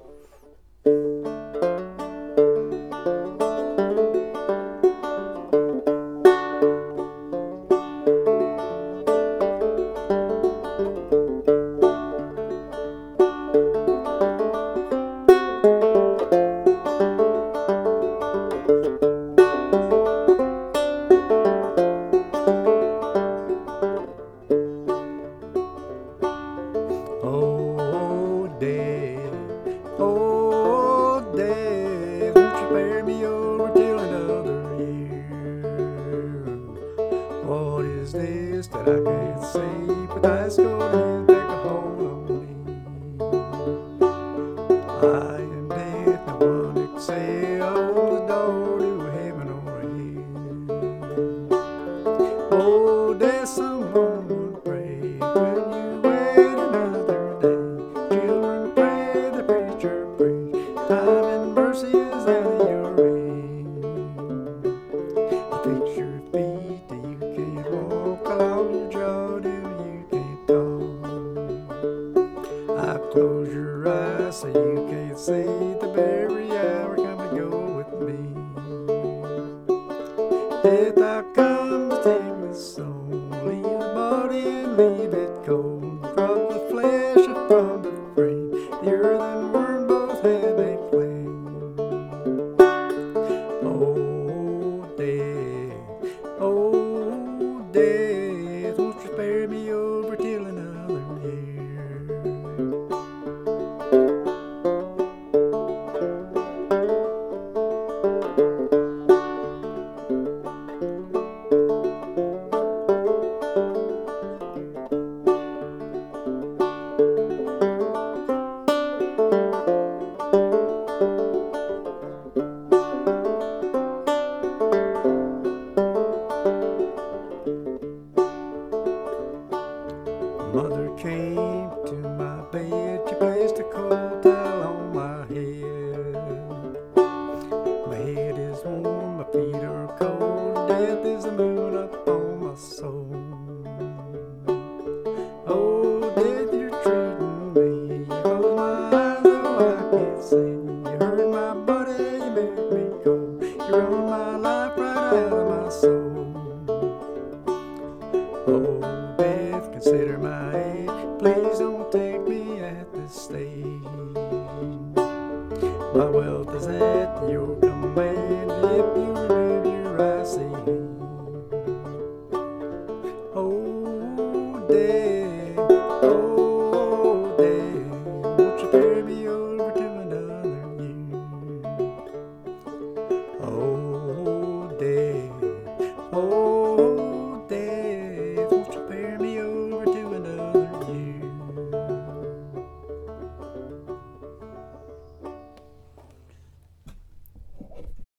Oh, This that I can't see, but that's gonna I close your eyes so you can't see the very hour. Come and go with me. Death, I come to take leave the body leave it cold. Mother came to my bed, she placed a cold towel on my head. My head is warm, my feet are cold, death is the moon up on my soul. Oh, death, you're treating me. Close my eyes, though I can't see. You hurt my body, you make me cold. You run my life right out of my soul. Please don't take me at the stage. My wealth is at your command if you remove your eyes icy. Oh, day. Oh.